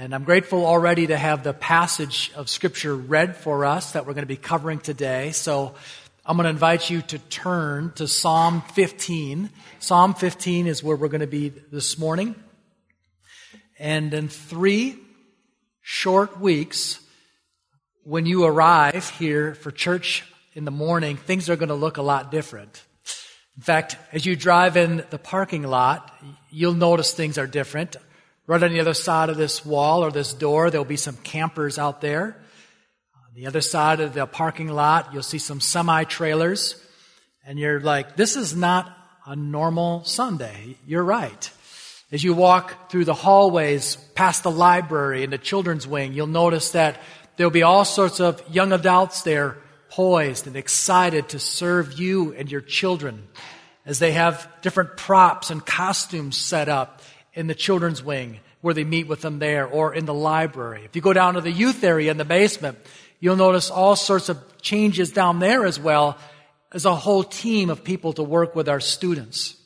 And I'm grateful already to have the passage of Scripture read for us that we're going to be covering today. So I'm going to invite you to turn to Psalm 15. Psalm 15 is where we're going to be this morning. And in three short weeks, when you arrive here for church in the morning, things are going to look a lot different. In fact, as you drive in the parking lot, you'll notice things are different. Right on the other side of this wall or this door, there'll be some campers out there. On the other side of the parking lot, you'll see some semi trailers. And you're like, this is not a normal Sunday. You're right. As you walk through the hallways past the library and the children's wing, you'll notice that there'll be all sorts of young adults there poised and excited to serve you and your children as they have different props and costumes set up in the children's wing where they meet with them there or in the library. If you go down to the youth area in the basement, you'll notice all sorts of changes down there as well as a whole team of people to work with our students.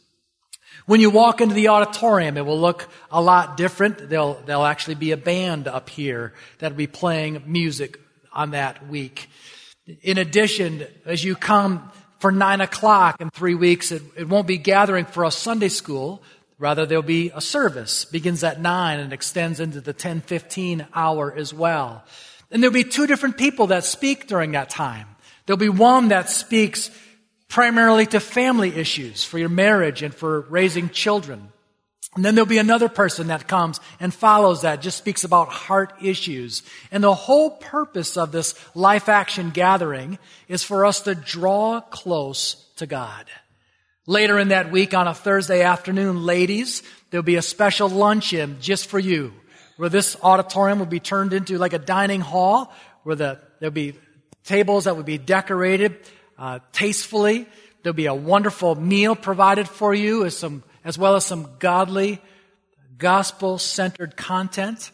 When you walk into the auditorium, it will look a lot different. There'll, there'll actually be a band up here that'll be playing music on that week. In addition, as you come for nine o'clock in three weeks, it, it won't be gathering for a Sunday school. Rather, there'll be a service, begins at nine and extends into the 1015 hour as well. And there'll be two different people that speak during that time. There'll be one that speaks primarily to family issues for your marriage and for raising children. And then there'll be another person that comes and follows that, just speaks about heart issues. And the whole purpose of this life action gathering is for us to draw close to God. Later in that week on a Thursday afternoon, ladies, there'll be a special luncheon just for you, where this auditorium will be turned into like a dining hall, where the, there'll be tables that will be decorated uh, tastefully. There'll be a wonderful meal provided for you as, some, as well as some godly, gospel centered content.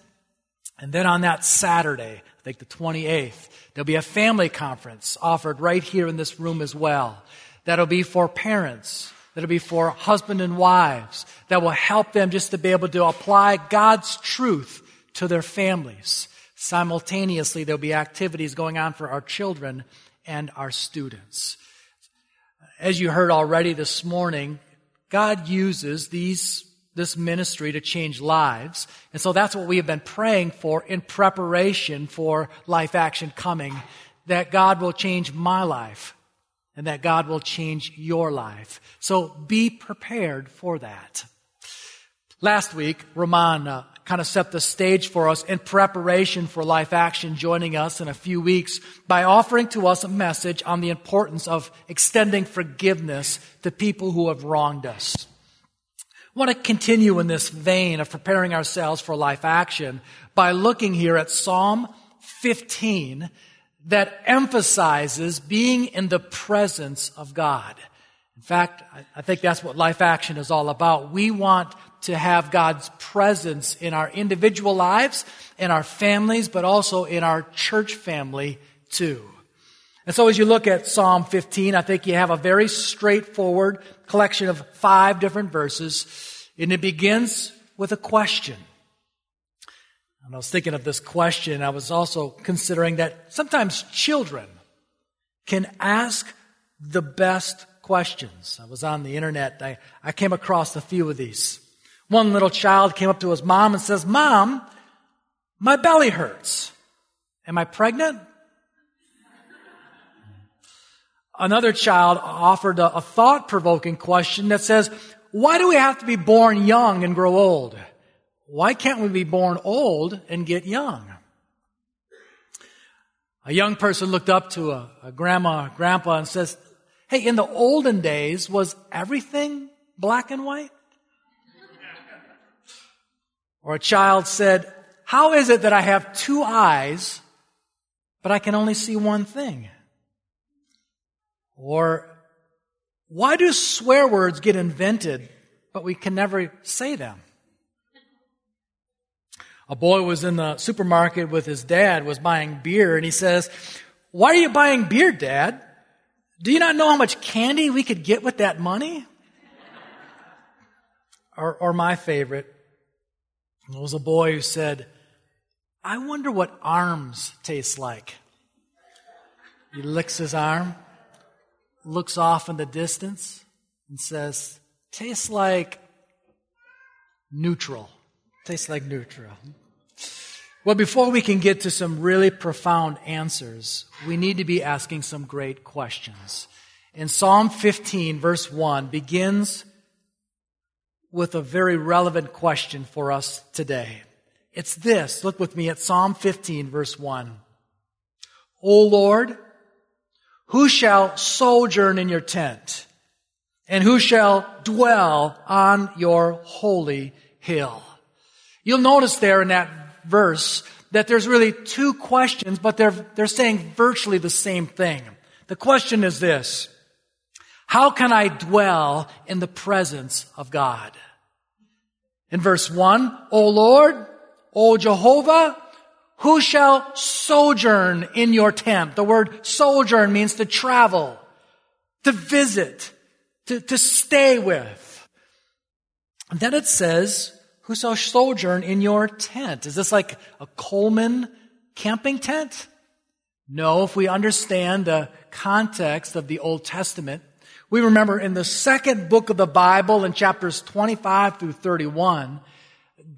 And then on that Saturday, I think the 28th, there'll be a family conference offered right here in this room as well. That'll be for parents. That'll be for husband and wives. That will help them just to be able to apply God's truth to their families. Simultaneously, there'll be activities going on for our children and our students. As you heard already this morning, God uses these, this ministry to change lives. And so that's what we have been praying for in preparation for Life Action coming, that God will change my life and that God will change your life. So be prepared for that. Last week, Roman uh, kind of set the stage for us in preparation for Life Action joining us in a few weeks by offering to us a message on the importance of extending forgiveness to people who have wronged us. I want to continue in this vein of preparing ourselves for Life Action by looking here at Psalm 15 that emphasizes being in the presence of God. In fact, I think that's what Life Action is all about. We want to have God's presence in our individual lives, in our families, but also in our church family too. And so as you look at Psalm 15, I think you have a very straightforward collection of five different verses, and it begins with a question. And I was thinking of this question. I was also considering that sometimes children can ask the best questions. I was on the internet. I, I came across a few of these. One little child came up to his mom and says, Mom, my belly hurts. Am I pregnant? Another child offered a, a thought provoking question that says, Why do we have to be born young and grow old? Why can't we be born old and get young? A young person looked up to a, a grandma, grandpa and says, Hey, in the olden days, was everything black and white? Or a child said, how is it that I have two eyes, but I can only see one thing? Or why do swear words get invented, but we can never say them? A boy was in the supermarket with his dad, was buying beer, and he says, why are you buying beer, dad? Do you not know how much candy we could get with that money? or, or my favorite, there was a boy who said, I wonder what arms taste like. He licks his arm, looks off in the distance, and says, Tastes like neutral. Tastes like neutral. Well, before we can get to some really profound answers, we need to be asking some great questions. In Psalm 15, verse 1, begins with a very relevant question for us today. It's this. Look with me at Psalm 15, verse 1. O Lord, who shall sojourn in your tent? And who shall dwell on your holy hill? You'll notice there in that verse that there's really two questions, but they're, they're saying virtually the same thing. The question is this. How can I dwell in the presence of God? In verse 1, O Lord, O Jehovah, who shall sojourn in your tent? The word sojourn means to travel, to visit, to, to stay with. And then it says, who shall sojourn in your tent? Is this like a Coleman camping tent? No, if we understand the context of the Old Testament, we remember in the second book of the Bible in chapters 25 through 31,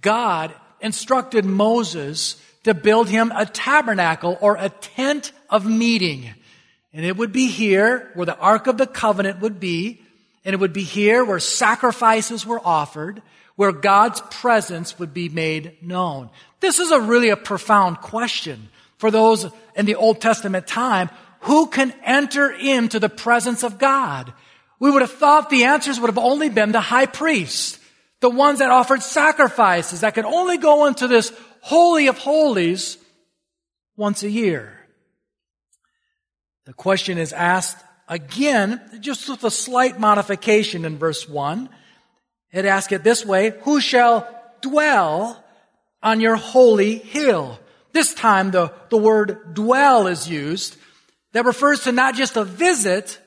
God instructed Moses to build him a tabernacle or a tent of meeting. And it would be here where the Ark of the Covenant would be, and it would be here where sacrifices were offered, where God's presence would be made known. This is a really a profound question for those in the Old Testament time. Who can enter into the presence of God? We would have thought the answers would have only been the high priest the ones that offered sacrifices that could only go into this holy of holies once a year. The question is asked again, just with a slight modification in verse 1. It asks it this way, who shall dwell on your holy hill? This time the, the word dwell is used that refers to not just a visit,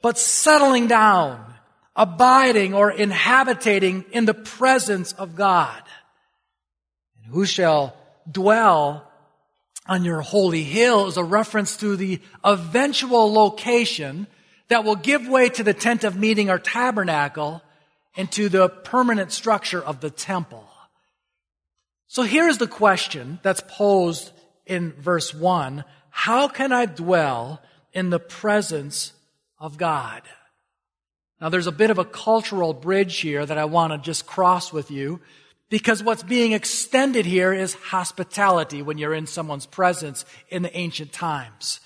but settling down abiding or inhabiting in the presence of God. And who shall dwell on your holy hill is a reference to the eventual location that will give way to the tent of meeting or tabernacle and to the permanent structure of the temple. So here's the question that's posed in verse 1. How can I dwell in the presence of God? Now there's a bit of a cultural bridge here that I want to just cross with you because what's being extended here is hospitality when you're in someone's presence in the ancient times.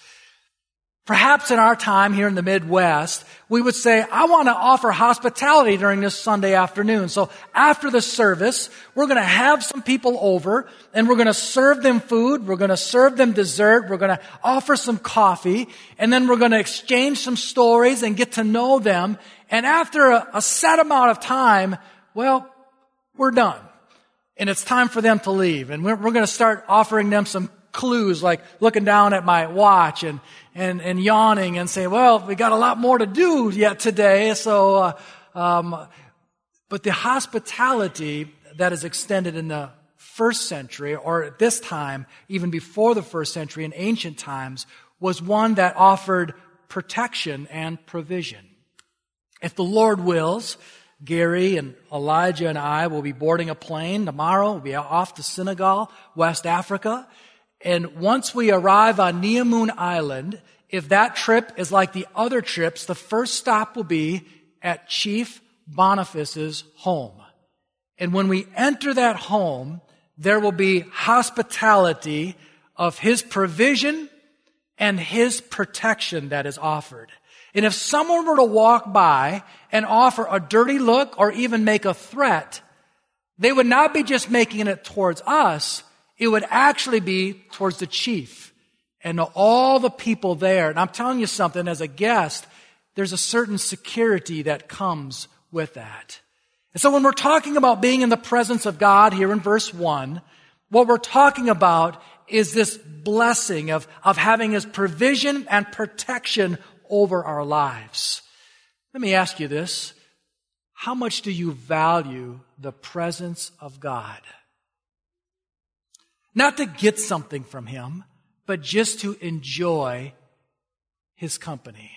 Perhaps in our time here in the Midwest, we would say, I want to offer hospitality during this Sunday afternoon. So after the service, we're going to have some people over and we're going to serve them food. We're going to serve them dessert. We're going to offer some coffee and then we're going to exchange some stories and get to know them. And after a, a set amount of time, well, we're done. And it's time for them to leave. And we're, we're going to start offering them some clues, like looking down at my watch and, and, and yawning and saying, well, we got a lot more to do yet today. So, uh, um, but the hospitality that is extended in the first century, or at this time, even before the first century in ancient times, was one that offered protection and provision. If the Lord wills, Gary and Elijah and I will be boarding a plane tomorrow. We'll be off to Senegal, West Africa. And once we arrive on Niomoune Island, if that trip is like the other trips, the first stop will be at Chief Boniface's home. And when we enter that home, there will be hospitality of his provision and his protection that is offered. And if someone were to walk by and offer a dirty look or even make a threat, they would not be just making it towards us, it would actually be towards the chief and all the people there. And I'm telling you something, as a guest, there's a certain security that comes with that. And so when we're talking about being in the presence of God here in verse 1, what we're talking about is this blessing of, of having His provision and protection over our lives. Let me ask you this. How much do you value the presence of God? Not to get something from him, but just to enjoy his company.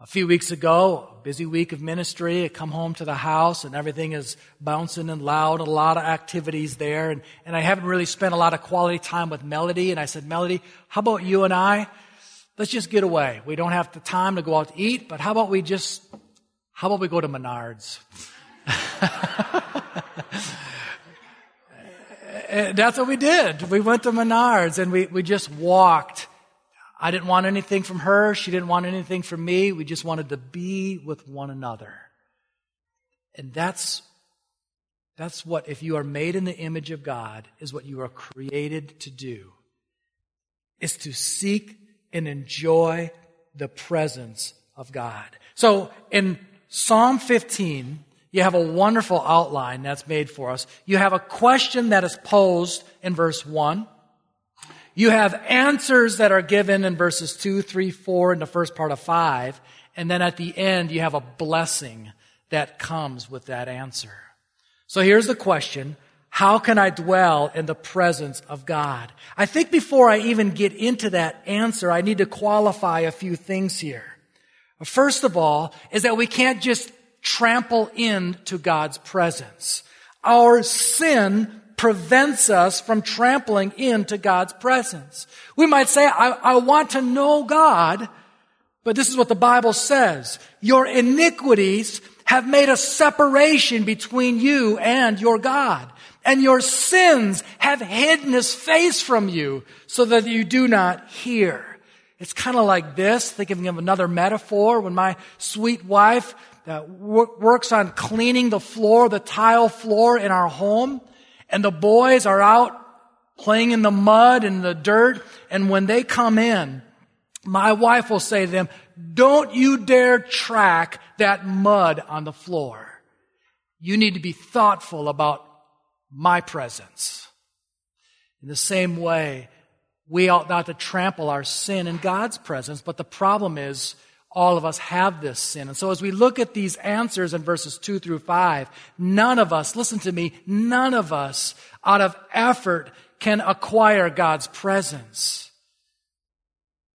A few weeks ago, busy week of ministry, I come home to the house and everything is bouncing and loud, a lot of activities there. And, and I haven't really spent a lot of quality time with Melody. And I said, Melody, how about you and I? Let's just get away. We don't have the time to go out to eat, but how about we just, how about we go to Menards? Eh, that's what we did. We went to Menards and we, we just walked I didn't want anything from her. She didn't want anything from me. We just wanted to be with one another. And that's, that's what, if you are made in the image of God, is what you are created to do. Is to seek and enjoy the presence of God. So in Psalm 15, you have a wonderful outline that's made for us. You have a question that is posed in verse 1. You have answers that are given in verses 2, 3, 4, in the first part of 5. And then at the end, you have a blessing that comes with that answer. So here's the question. How can I dwell in the presence of God? I think before I even get into that answer, I need to qualify a few things here. First of all, is that we can't just trample into God's presence. Our sin prevents us from trampling into God's presence. We might say, I, I want to know God, but this is what the Bible says. Your iniquities have made a separation between you and your God. And your sins have hidden his face from you so that you do not hear. It's kind of like this, thinking of another metaphor, when my sweet wife uh, works on cleaning the floor, the tile floor in our home and the boys are out playing in the mud and the dirt. And when they come in, my wife will say to them, don't you dare track that mud on the floor. You need to be thoughtful about my presence. In the same way, we ought not to trample our sin in God's presence, but the problem is all of us have this sin. And so as we look at these answers in verses 2 through 5, none of us, listen to me, none of us out of effort can acquire God's presence.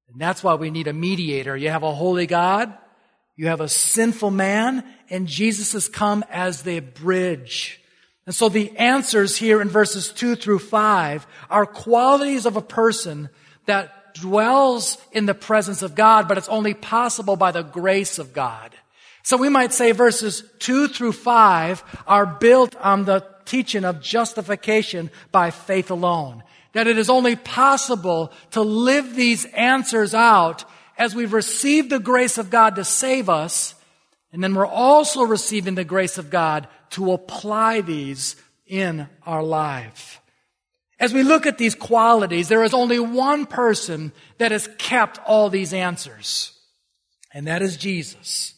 And that's why we need a mediator. You have a holy God, you have a sinful man, and Jesus has come as the bridge. And so the answers here in verses 2 through 5 are qualities of a person that dwells in the presence of God, but it's only possible by the grace of God. So we might say verses 2 through 5 are built on the teaching of justification by faith alone. That it is only possible to live these answers out as we've received the grace of God to save us, and then we're also receiving the grace of God to apply these in our life. As we look at these qualities, there is only one person that has kept all these answers, and that is Jesus.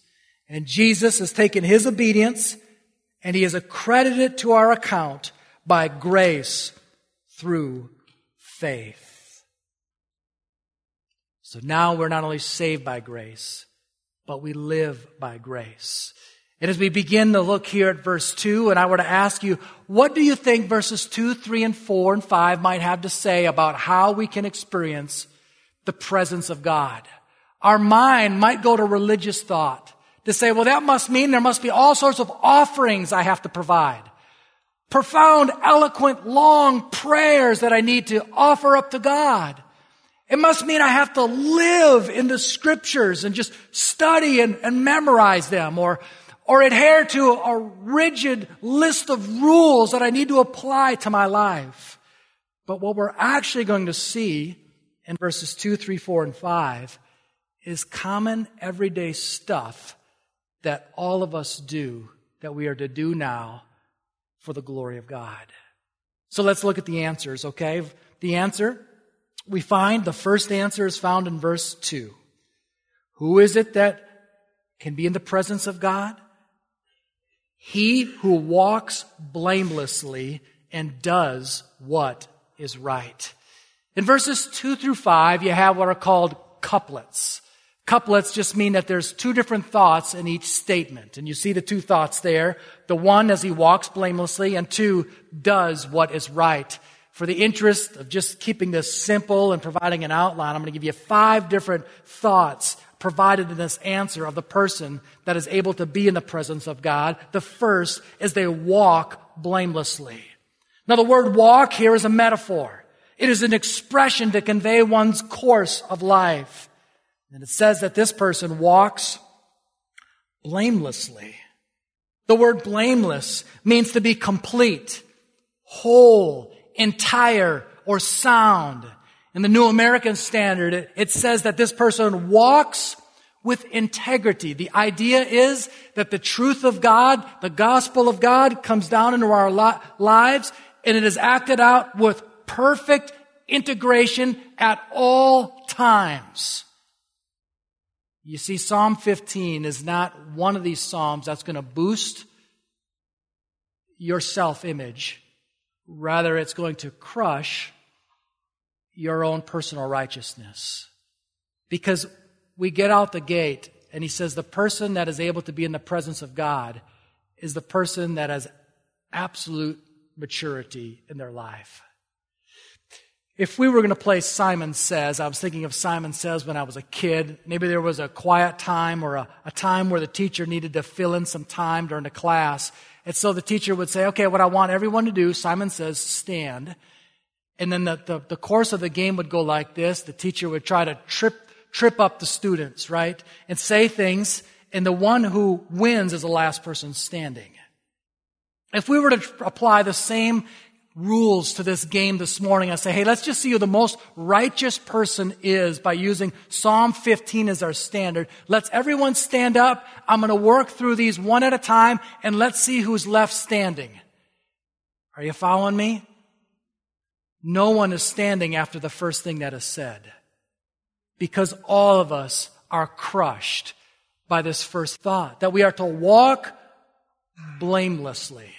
And Jesus has taken his obedience and he has accredited it to our account by grace through faith. So now we're not only saved by grace, but we live by grace. And as we begin to look here at verse 2, and I were to ask you, what do you think verses 2, 3, and 4, and 5 might have to say about how we can experience the presence of God? Our mind might go to religious thought to say, well, that must mean there must be all sorts of offerings I have to provide. Profound, eloquent, long prayers that I need to offer up to God. It must mean I have to live in the scriptures and just study and, and memorize them or or adhere to a rigid list of rules that I need to apply to my life. But what we're actually going to see in verses 2, 3, 4, and 5 is common everyday stuff that all of us do that we are to do now for the glory of God. So let's look at the answers, okay? The answer, we find the first answer is found in verse 2. Who is it that can be in the presence of God? He who walks blamelessly and does what is right. In verses 2 through 5, you have what are called couplets. Couplets just mean that there's two different thoughts in each statement. And you see the two thoughts there. The one as he walks blamelessly and two does what is right. for the interest of just keeping this simple and providing an outline, I'm going to give you five different thoughts provided in this answer of the person that is able to be in the presence of God. The first is they walk blamelessly. Now the word walk here is a metaphor. It is an expression to convey one's course of life. And it says that this person walks blamelessly. The word blameless means to be complete, whole, entire, or sound. In the New American Standard, it, says that this person walks with integrity. The idea is that the truth of God, the gospel of God comes down into our lives and it is acted out with perfect integration at all times. You see, Psalm 15 is not one of these Psalms that's going to boost your self image. Rather, it's going to crush your own personal righteousness. Because we get out the gate, and he says the person that is able to be in the presence of God is the person that has absolute maturity in their life. If we were going to play Simon Says, I was thinking of Simon Says when I was a kid. Maybe there was a quiet time or a, a, time where the teacher needed to fill in some time during the class. And so the teacher would say, okay, what I want everyone to do, Simon says, stand. And then the, the, the course of the game would go like this. The teacher would try to trip, trip up the students, right? And say things. And the one who wins is the last person standing. If we were to apply the same rules to this game this morning. I say, hey, let's just see who the most righteous person is by using Psalm 15 as our standard. Let's everyone stand up. I'm going to work through these one at a time and let's see who's left standing. Are you following me? No one is standing after the first thing that is said because all of us are crushed by this first thought that we are to walk blamelessly.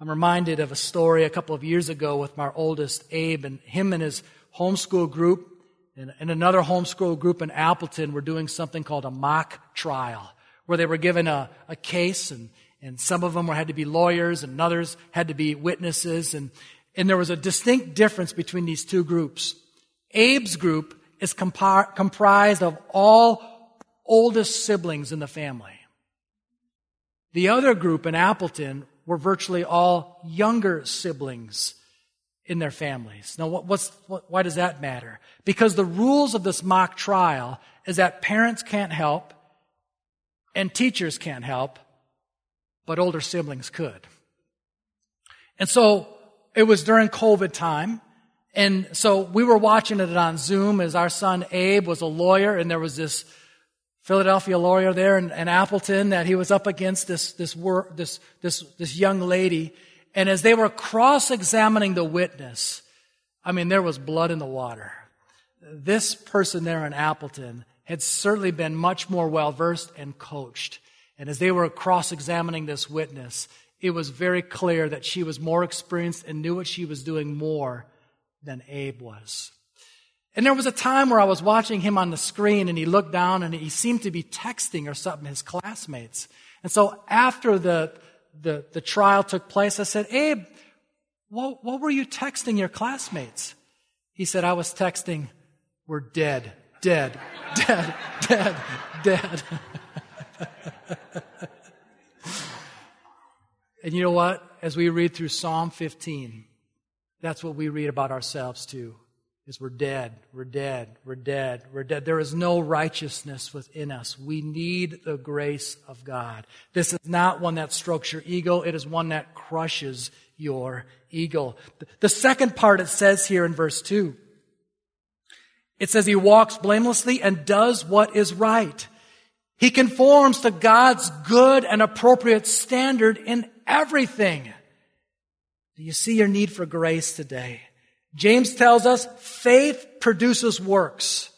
I'm reminded of a story a couple of years ago with my oldest, Abe, and him and his homeschool group and, another homeschool group in Appleton were doing something called a mock trial, where they were given a, a case and, and some of them had to be lawyers and others had to be witnesses. And, and there was a distinct difference between these two groups. Abe's group is comprised of all oldest siblings in the family. The other group in Appleton were virtually all younger siblings in their families. Now, what, what's, what, why does that matter? Because the rules of this mock trial is that parents can't help and teachers can't help, but older siblings could. And so it was during COVID time. And so we were watching it on Zoom as our son Abe was a lawyer and there was this Philadelphia lawyer there in, in Appleton that he was up against this, this, this, this, this young lady. And as they were cross-examining the witness, I mean, there was blood in the water. This person there in Appleton had certainly been much more well versed and coached. And as they were cross-examining this witness, it was very clear that she was more experienced and knew what she was doing more than Abe was. And there was a time where I was watching him on the screen and he looked down and he seemed to be texting or something his classmates. And so after the, the, the trial took place, I said, Abe, what, what were you texting your classmates? He said, I was texting, we're dead, dead, dead, dead, dead. and you know what? As we read through Psalm 15, that's what we read about ourselves too is we're dead, we're dead, we're dead, we're dead. There is no righteousness within us. We need the grace of God. This is not one that strokes your ego, it is one that crushes your ego. The second part it says here in verse 2 it says he walks blamelessly and does what is right. He conforms to God's good and appropriate standard in everything. Do you see your need for grace today? James tells us faith produces works.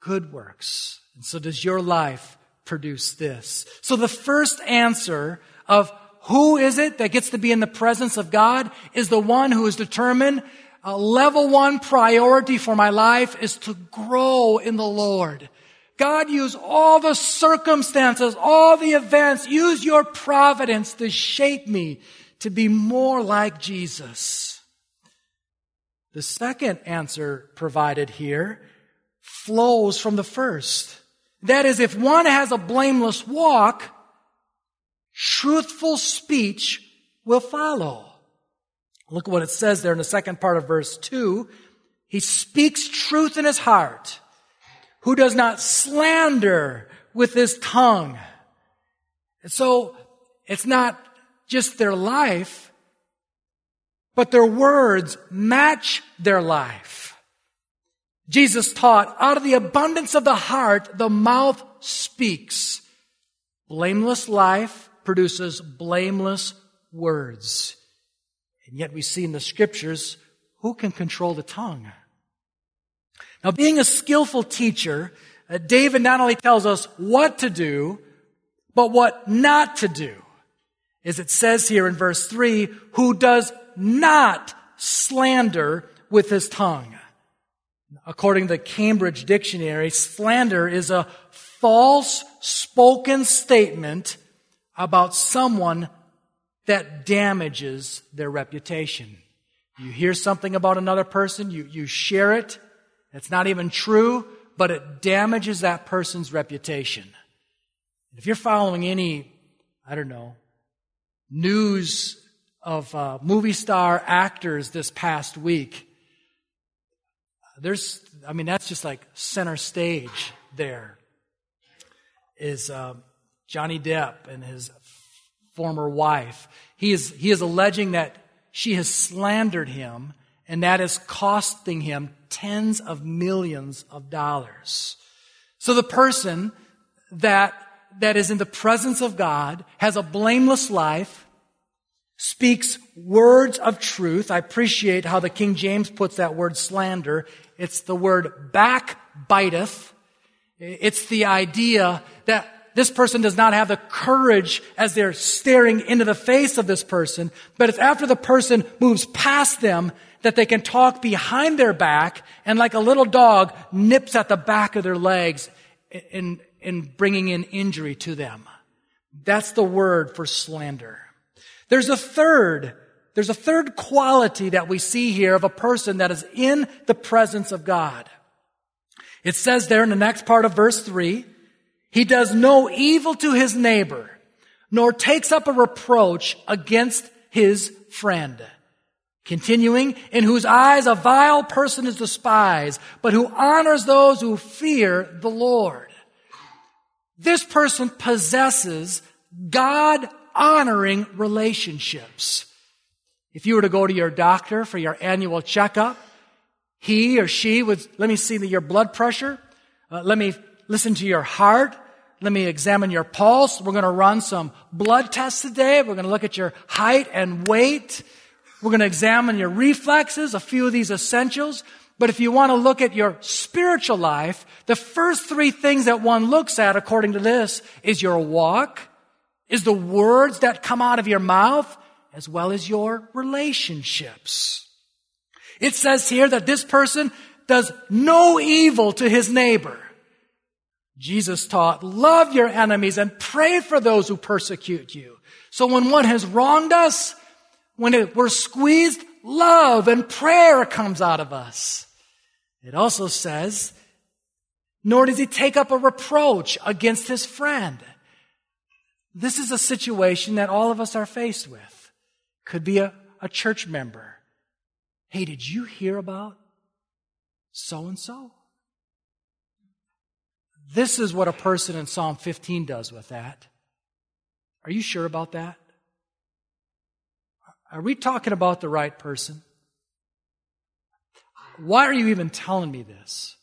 Good works. And so does your life produce this. So the first answer of who is it that gets to be in the presence of God is the one who is determined a level one priority for my life is to grow in the Lord. God, use all the circumstances, all the events, use your providence to shape me, to be more like Jesus? The second answer provided here flows from the first. That is, if one has a blameless walk, truthful speech will follow. Look at what it says there in the second part of verse 2. He speaks truth in his heart, who does not slander with his tongue. And so it's not just their life, but their words match their life. Jesus taught, out of the abundance of the heart, the mouth speaks. Blameless life produces blameless words. And yet we see in the scriptures, who can control the tongue? Now, being a skillful teacher, uh, David not only tells us what to do, but what not to do. As it says here in verse 3, who does not slander with his tongue. According to the Cambridge Dictionary, slander is a false spoken statement about someone that damages their reputation. You hear something about another person, you, you share it, it's not even true, but it damages that person's reputation. If you're following any, I don't know, news of uh, movie star actors this past week, there's, I mean, that's just like center stage there is uh, Johnny Depp and his former wife. He is, he is alleging that she has slandered him and that is costing him tens of millions of dollars. So the person that, that is in the presence of God has a blameless life, speaks words of truth. I appreciate how the King James puts that word slander. It's the word backbiteth. It's the idea that this person does not have the courage as they're staring into the face of this person, but it's after the person moves past them that they can talk behind their back and like a little dog nips at the back of their legs in, in bringing in injury to them. That's the word for slander. There's a third, there's a third quality that we see here of a person that is in the presence of God. It says there in the next part of verse three, he does no evil to his neighbor, nor takes up a reproach against his friend. Continuing, in whose eyes a vile person is despised, but who honors those who fear the Lord. This person possesses God honoring relationships. If you were to go to your doctor for your annual checkup, he or she would, let me see your blood pressure. Uh, let me listen to your heart. Let me examine your pulse. We're going to run some blood tests today. We're going to look at your height and weight. We're going to examine your reflexes, a few of these essentials. But if you want to look at your spiritual life, the first three things that one looks at according to this is your walk, is the words that come out of your mouth, as well as your relationships. It says here that this person does no evil to his neighbor. Jesus taught, love your enemies and pray for those who persecute you. So when one has wronged us, when we're squeezed, love and prayer comes out of us. It also says, nor does he take up a reproach against his friend. This is a situation that all of us are faced with. Could be a, a church member. Hey, did you hear about so and so? This is what a person in Psalm 15 does with that. Are you sure about that? Are we talking about the right person? Why are you even telling me this?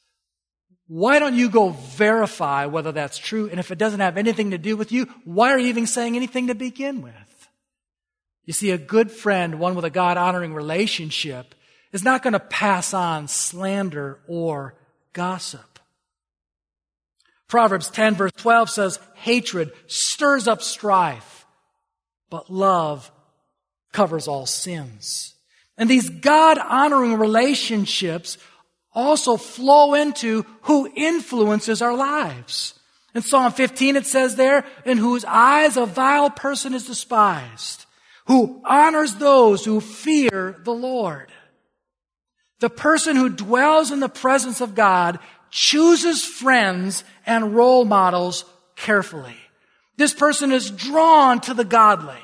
Why don't you go verify whether that's true? And if it doesn't have anything to do with you, why are you even saying anything to begin with? You see, a good friend, one with a God honoring relationship, is not going to pass on slander or gossip. Proverbs 10 verse 12 says, hatred stirs up strife, but love covers all sins. And these God honoring relationships also flow into who influences our lives. In Psalm 15 it says there, in whose eyes a vile person is despised. who honors those who fear the Lord. The person who dwells in the presence of God chooses friends and role models carefully. This person is drawn to the godly.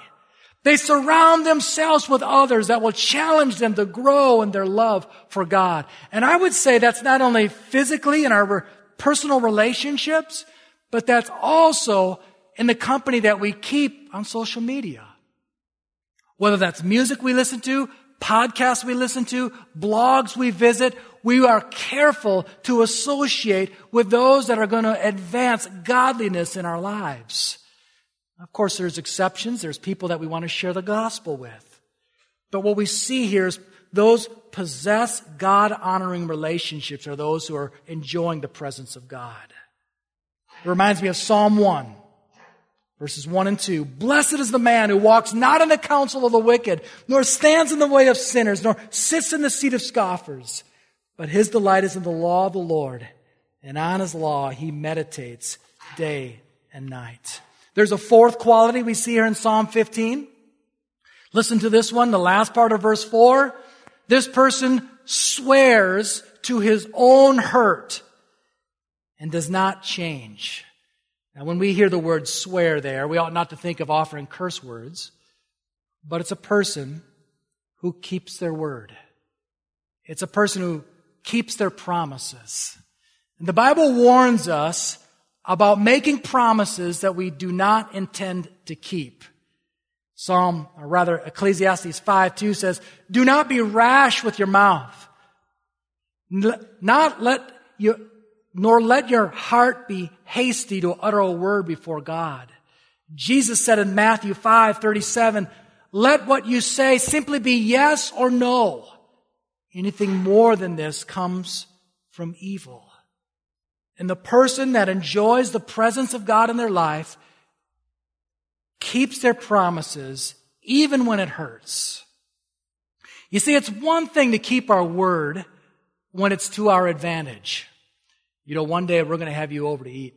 They surround themselves with others that will challenge them to grow in their love for God. And I would say that's not only physically in our personal relationships, but that's also in the company that we keep on social media. Whether that's music we listen to, podcasts we listen to, blogs we visit, we are careful to associate with those that are going to advance godliness in our lives. Of course, there's exceptions. There's people that we want to share the gospel with. But what we see here is those possess God honoring relationships are those who are enjoying the presence of God. It reminds me of Psalm 1. Verses 1 and 2. Blessed is the man who walks not in the counsel of the wicked, nor stands in the way of sinners, nor sits in the seat of scoffers. But his delight is in the law of the Lord, and on his law he meditates day and night. There's a fourth quality we see here in Psalm 15. Listen to this one, the last part of verse 4. This person swears to his own hurt and does not change. Now, when we hear the word swear there, we ought not to think of offering curse words, but it's a person who keeps their word. It's a person who keeps their promises. And the Bible warns us about making promises that we do not intend to keep. Psalm, or rather Ecclesiastes 5 2 says, Do not be rash with your mouth. Not let you, nor let your heart be hasty to utter a word before God. Jesus said in Matthew 5, 37, let what you say simply be yes or no. Anything more than this comes from evil. And the person that enjoys the presence of God in their life keeps their promises even when it hurts. You see, it's one thing to keep our word when it's to our advantage. You know, one day we're going to have you over to eat.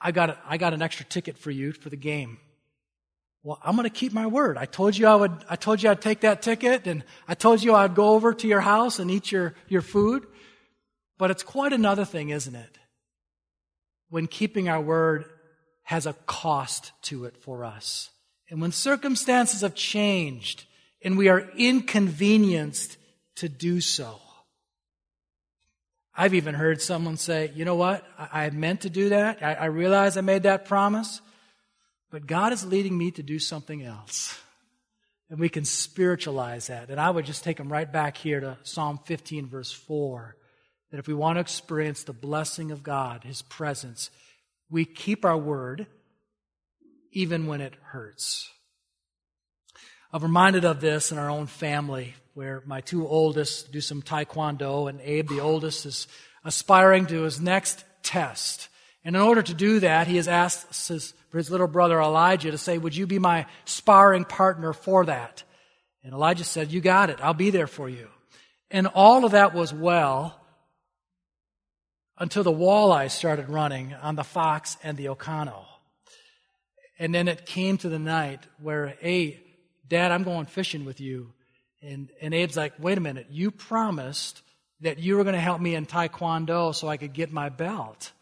I got, a, I got an extra ticket for you for the game. Well, I'm going to keep my word. I told you I would, I told you I'd take that ticket and I told you I'd go over to your house and eat your, your food. But it's quite another thing, isn't it? When keeping our word has a cost to it for us. And when circumstances have changed and we are inconvenienced to do so. I've even heard someone say, you know what? I, I meant to do that. I, I realize I made that promise, but God is leading me to do something else. And we can spiritualize that. And I would just take them right back here to Psalm 15, verse 4. That if we want to experience the blessing of God, His presence, we keep our word even when it hurts. I'm reminded of this in our own family where my two oldest do some taekwondo, and Abe, the oldest, is aspiring to his next test. And in order to do that, he has asked his, for his little brother Elijah to say, Would you be my sparring partner for that? And Elijah said, You got it. I'll be there for you. And all of that was well until the walleye started running on the Fox and the Oconto. And then it came to the night where, hey, Dad, I'm going fishing with you. And, and Abe's like, wait a minute, you promised that you were going to help me in Taekwondo so I could get my belt.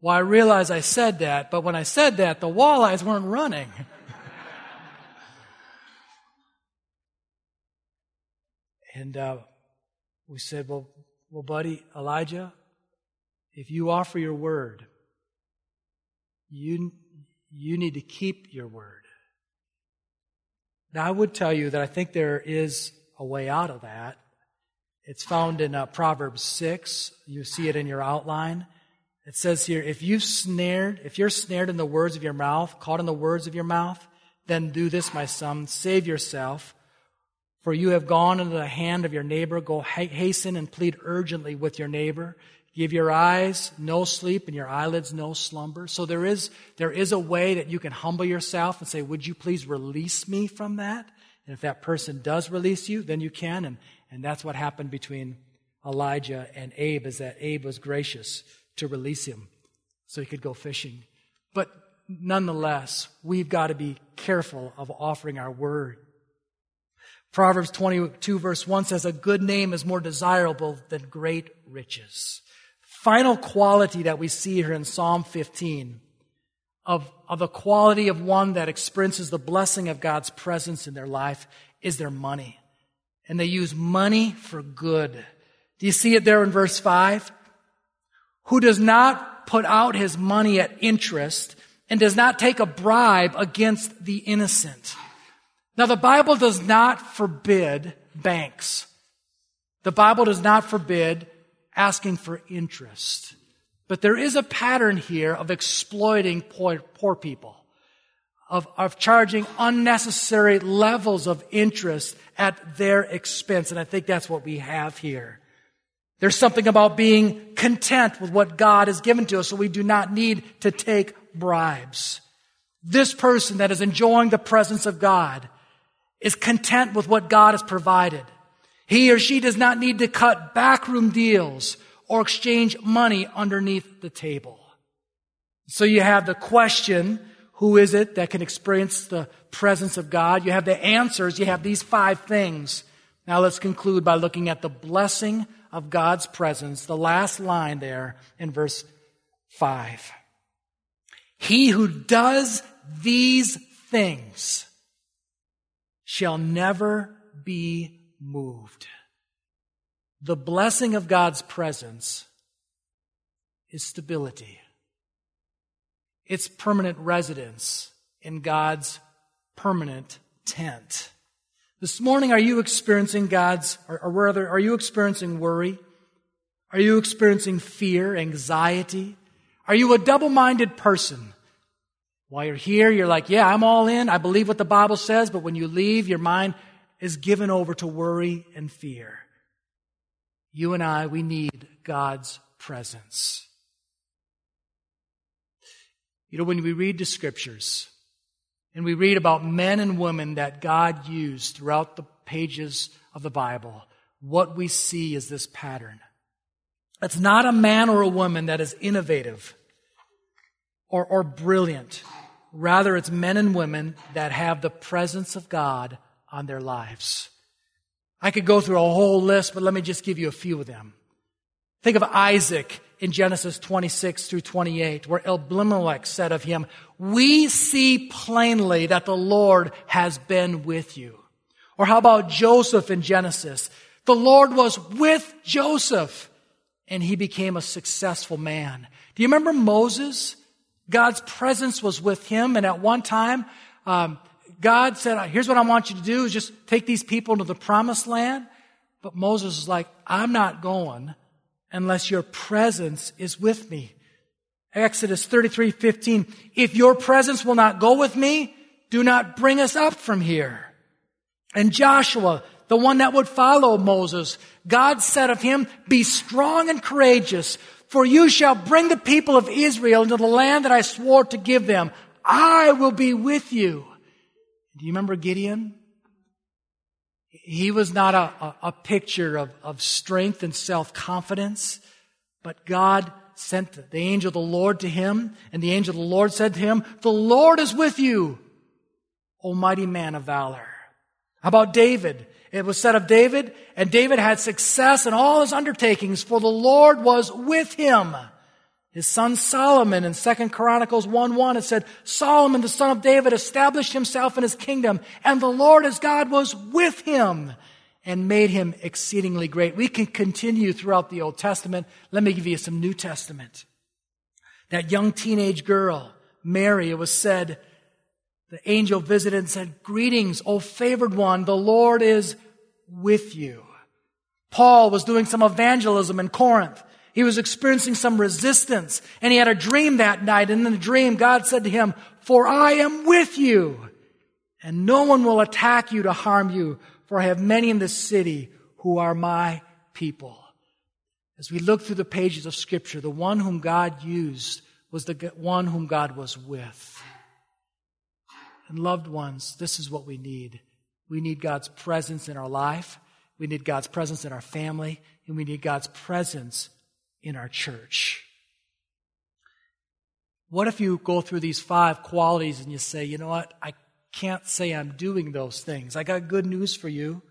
Well, I realized I said that, but when I said that, the walleyes weren't running. and uh, we said, well, well, buddy, Elijah, if you offer your word, you, you need to keep your word. Now, I would tell you that I think there is a way out of that. It's found in uh, Proverbs 6. You see it in your outline. It says here, if you've snared, if you're snared in the words of your mouth, caught in the words of your mouth, then do this, my son, save yourself. For you have gone into the hand of your neighbor. Go hasten and plead urgently with your neighbor. Give your eyes no sleep and your eyelids no slumber. So there is, there is a way that you can humble yourself and say, would you please release me from that? And if that person does release you, then you can. And, and that's what happened between Elijah and Abe is that Abe was gracious to release him so he could go fishing. But nonetheless, we've got to be careful of offering our word. Proverbs 22 verse 1 says, a good name is more desirable than great riches. Final quality that we see here in Psalm 15 of, of the quality of one that experiences the blessing of God's presence in their life is their money. And they use money for good. Do you see it there in verse 5? Who does not put out his money at interest and does not take a bribe against the innocent. Now, the Bible does not forbid banks. The Bible does not forbid asking for interest. But there is a pattern here of exploiting poor, poor people, of, of charging unnecessary levels of interest at their expense. And I think that's what we have here. There's something about being content with what God has given to us, so we do not need to take bribes. This person that is enjoying the presence of God is content with what God has provided. He or she does not need to cut backroom deals or exchange money underneath the table. So you have the question, who is it that can experience the presence of God? You have the answers. You have these five things. Now let's conclude by looking at the blessing of God's presence, the last line there in verse 5. He who does these things shall never be moved. The blessing of God's presence is stability. It's permanent residence in God's permanent tent. This morning, are you experiencing God's, or, or rather, are you experiencing worry? Are you experiencing fear, anxiety? Are you a double minded person? While you're here, you're like, yeah, I'm all in. I believe what the Bible says. But when you leave, your mind is given over to worry and fear. You and I, we need God's presence. You know, when we read the scriptures and we read about men and women that God used throughout the pages of the Bible, what we see is this pattern. It's not a man or a woman that is innovative or, or brilliant. Rather, it's men and women that have the presence of God on their lives. I could go through a whole list, but let me just give you a few of them. Think of Isaac in Genesis 26 through 28, where Abimelech said of him, We see plainly that the Lord has been with you. Or how about Joseph in Genesis? The Lord was with Joseph and he became a successful man. Do you remember Moses? God's presence was with him, and at one time, um, God said, Here's what I want you to do is just take these people to the promised land. But Moses is like, I'm not going unless your presence is with me. Exodus 33, 15. If your presence will not go with me, do not bring us up from here. And Joshua, the one that would follow Moses, God said of him, be strong and courageous, for you shall bring the people of Israel into the land that I swore to give them. I will be with you. Do you remember Gideon? He was not a, a, a picture of, of strength and self-confidence, but God sent the angel of the Lord to him, and the angel of the Lord said to him, The Lord is with you, O mighty man of valor. How about David? It was said of David, and David had success in all his undertakings, for the Lord was with him. His son Solomon in 2 Chronicles 1 1, it said, Solomon, the son of David, established himself in his kingdom, and the Lord his God was with him and made him exceedingly great. We can continue throughout the Old Testament. Let me give you some New Testament. That young teenage girl, Mary, it was said, the angel visited and said, Greetings, O favored one, the Lord is with you. Paul was doing some evangelism in Corinth. He was experiencing some resistance and he had a dream that night. And in the dream, God said to him, For I am with you and no one will attack you to harm you, for I have many in this city who are my people. As we look through the pages of scripture, the one whom God used was the one whom God was with. And loved ones, this is what we need. We need God's presence in our life. We need God's presence in our family. And we need God's presence in our church. What if you go through these five qualities and you say, you know what? I can't say I'm doing those things. I got good news for you.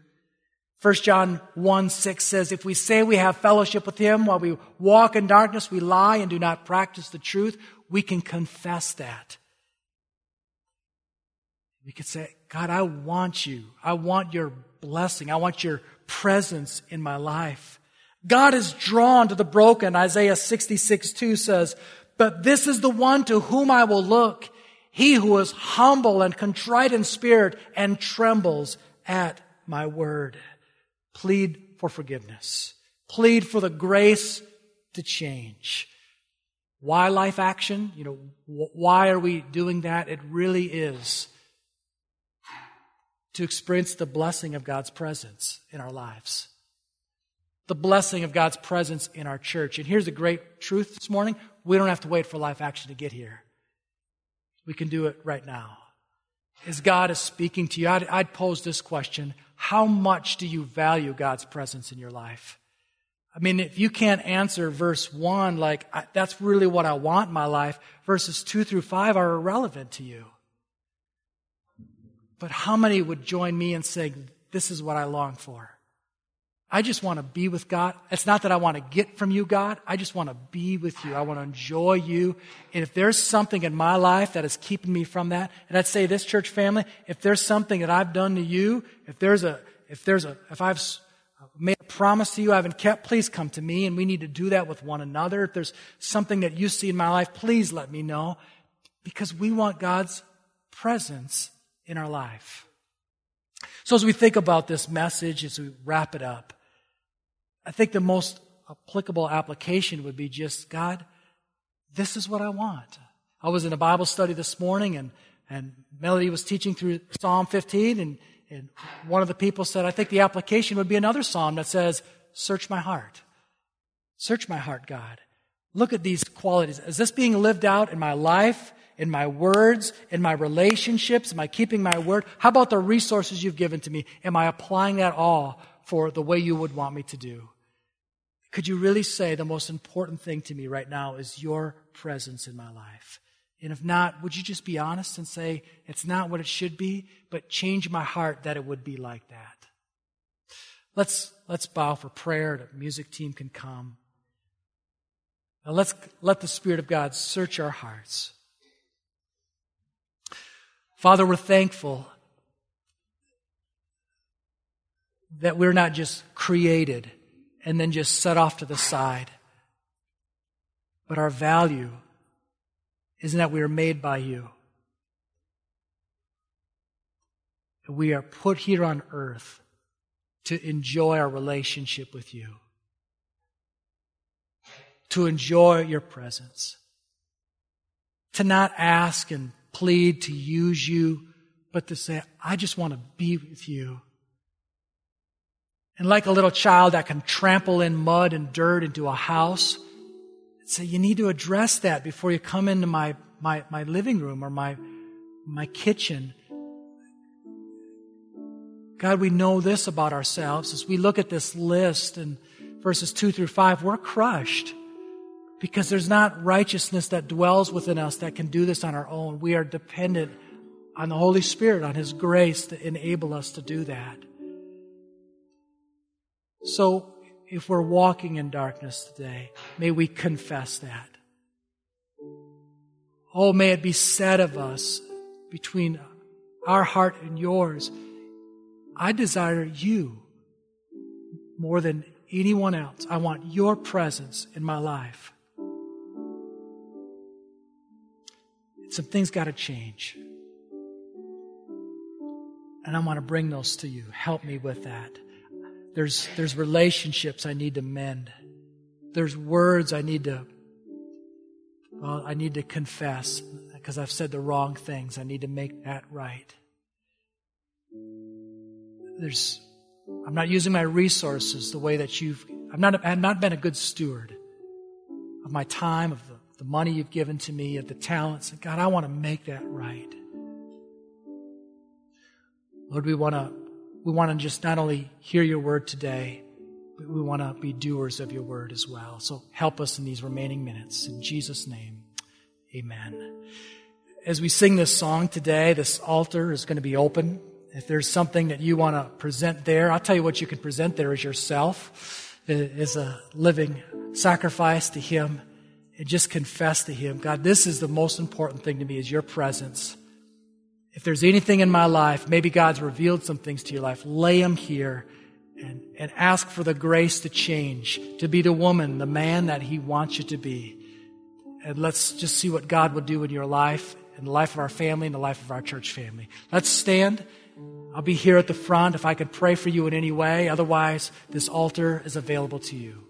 1 John 1 6 says, If we say we have fellowship with him while we walk in darkness, we lie and do not practice the truth. We can confess that. We could say, God, I want you. I want your blessing. I want your presence in my life. God is drawn to the broken. Isaiah 66 2 says, But this is the one to whom I will look. He who is humble and contrite in spirit and trembles at my word. Plead for forgiveness. Plead for the grace to change. Why life action? You know, why are we doing that? It really is to experience the blessing of God's presence in our lives. The blessing of God's presence in our church. And here's the great truth this morning. We don't have to wait for life action to get here. We can do it right now. As God is speaking to you, I'd, I'd pose this question How much do you value God's presence in your life? I mean, if you can't answer verse 1, like, that's really what I want in my life, verses 2 through 5 are irrelevant to you. But how many would join me in saying, This is what I long for? I just want to be with God. It's not that I want to get from you, God. I just want to be with you. I want to enjoy you. And if there's something in my life that is keeping me from that, and I'd say this church family, if there's something that I've done to you, if there's a, if there's a, if I've made a promise to you I haven't kept, please come to me and we need to do that with one another. If there's something that you see in my life, please let me know because we want God's presence in our life. So as we think about this message, as we wrap it up, I think the most applicable application would be just, God, this is what I want. I was in a Bible study this morning and, and Melody was teaching through Psalm 15 and, and one of the people said, I think the application would be another psalm that says, search my heart. Search my heart, God. Look at these qualities. Is this being lived out in my life, in my words, in my relationships? Am I keeping my word? How about the resources you've given to me? Am I applying that all for the way you would want me to do? Could you really say the most important thing to me right now is your presence in my life? And if not, would you just be honest and say, it's not what it should be, but change my heart that it would be like that? Let's, let's bow for prayer. The music team can come. Now let's let the Spirit of God search our hearts. Father, we're thankful that we're not just created and then just set off to the side. But our value is that we are made by you. We are put here on earth to enjoy our relationship with you, to enjoy your presence, to not ask and plead to use you, but to say, I just want to be with you. And like a little child that can trample in mud and dirt into a house, say, you need to address that before you come into my, my, my living room or my, my kitchen. God, we know this about ourselves. As we look at this list in verses 2 through 5, we're crushed because there's not righteousness that dwells within us that can do this on our own. We are dependent on the Holy Spirit, on His grace to enable us to do that. So, if we're walking in darkness today, may we confess that. Oh, may it be said of us between our heart and yours, I desire you more than anyone else. I want your presence in my life. Some things got to change. And I want to bring those to you. Help me with that. There's, there's relationships I need to mend. There's words I need to, well, I need to confess because I've said the wrong things. I need to make that right. There's, I'm not using my resources the way that you've, I'm not, I've not been a good steward of my time, of the, the money you've given to me, of the talents. God, I want to make that right. Lord, we want to we want to just not only hear your word today, but we want to be doers of your word as well. So help us in these remaining minutes. In Jesus' name, Amen. As we sing this song today, this altar is going to be open. If there's something that you want to present there, I'll tell you what you can present there is yourself as a living sacrifice to Him and just confess to Him, God, this is the most important thing to me is your presence. If there's anything in my life, maybe God's revealed some things to your life, lay them here and, and ask for the grace to change, to be the woman, the man that He wants you to be. And let's just see what God will do in your life, in the life of our family, in the life of our church family. Let's stand. I'll be here at the front if I can pray for you in any way. Otherwise, this altar is available to you.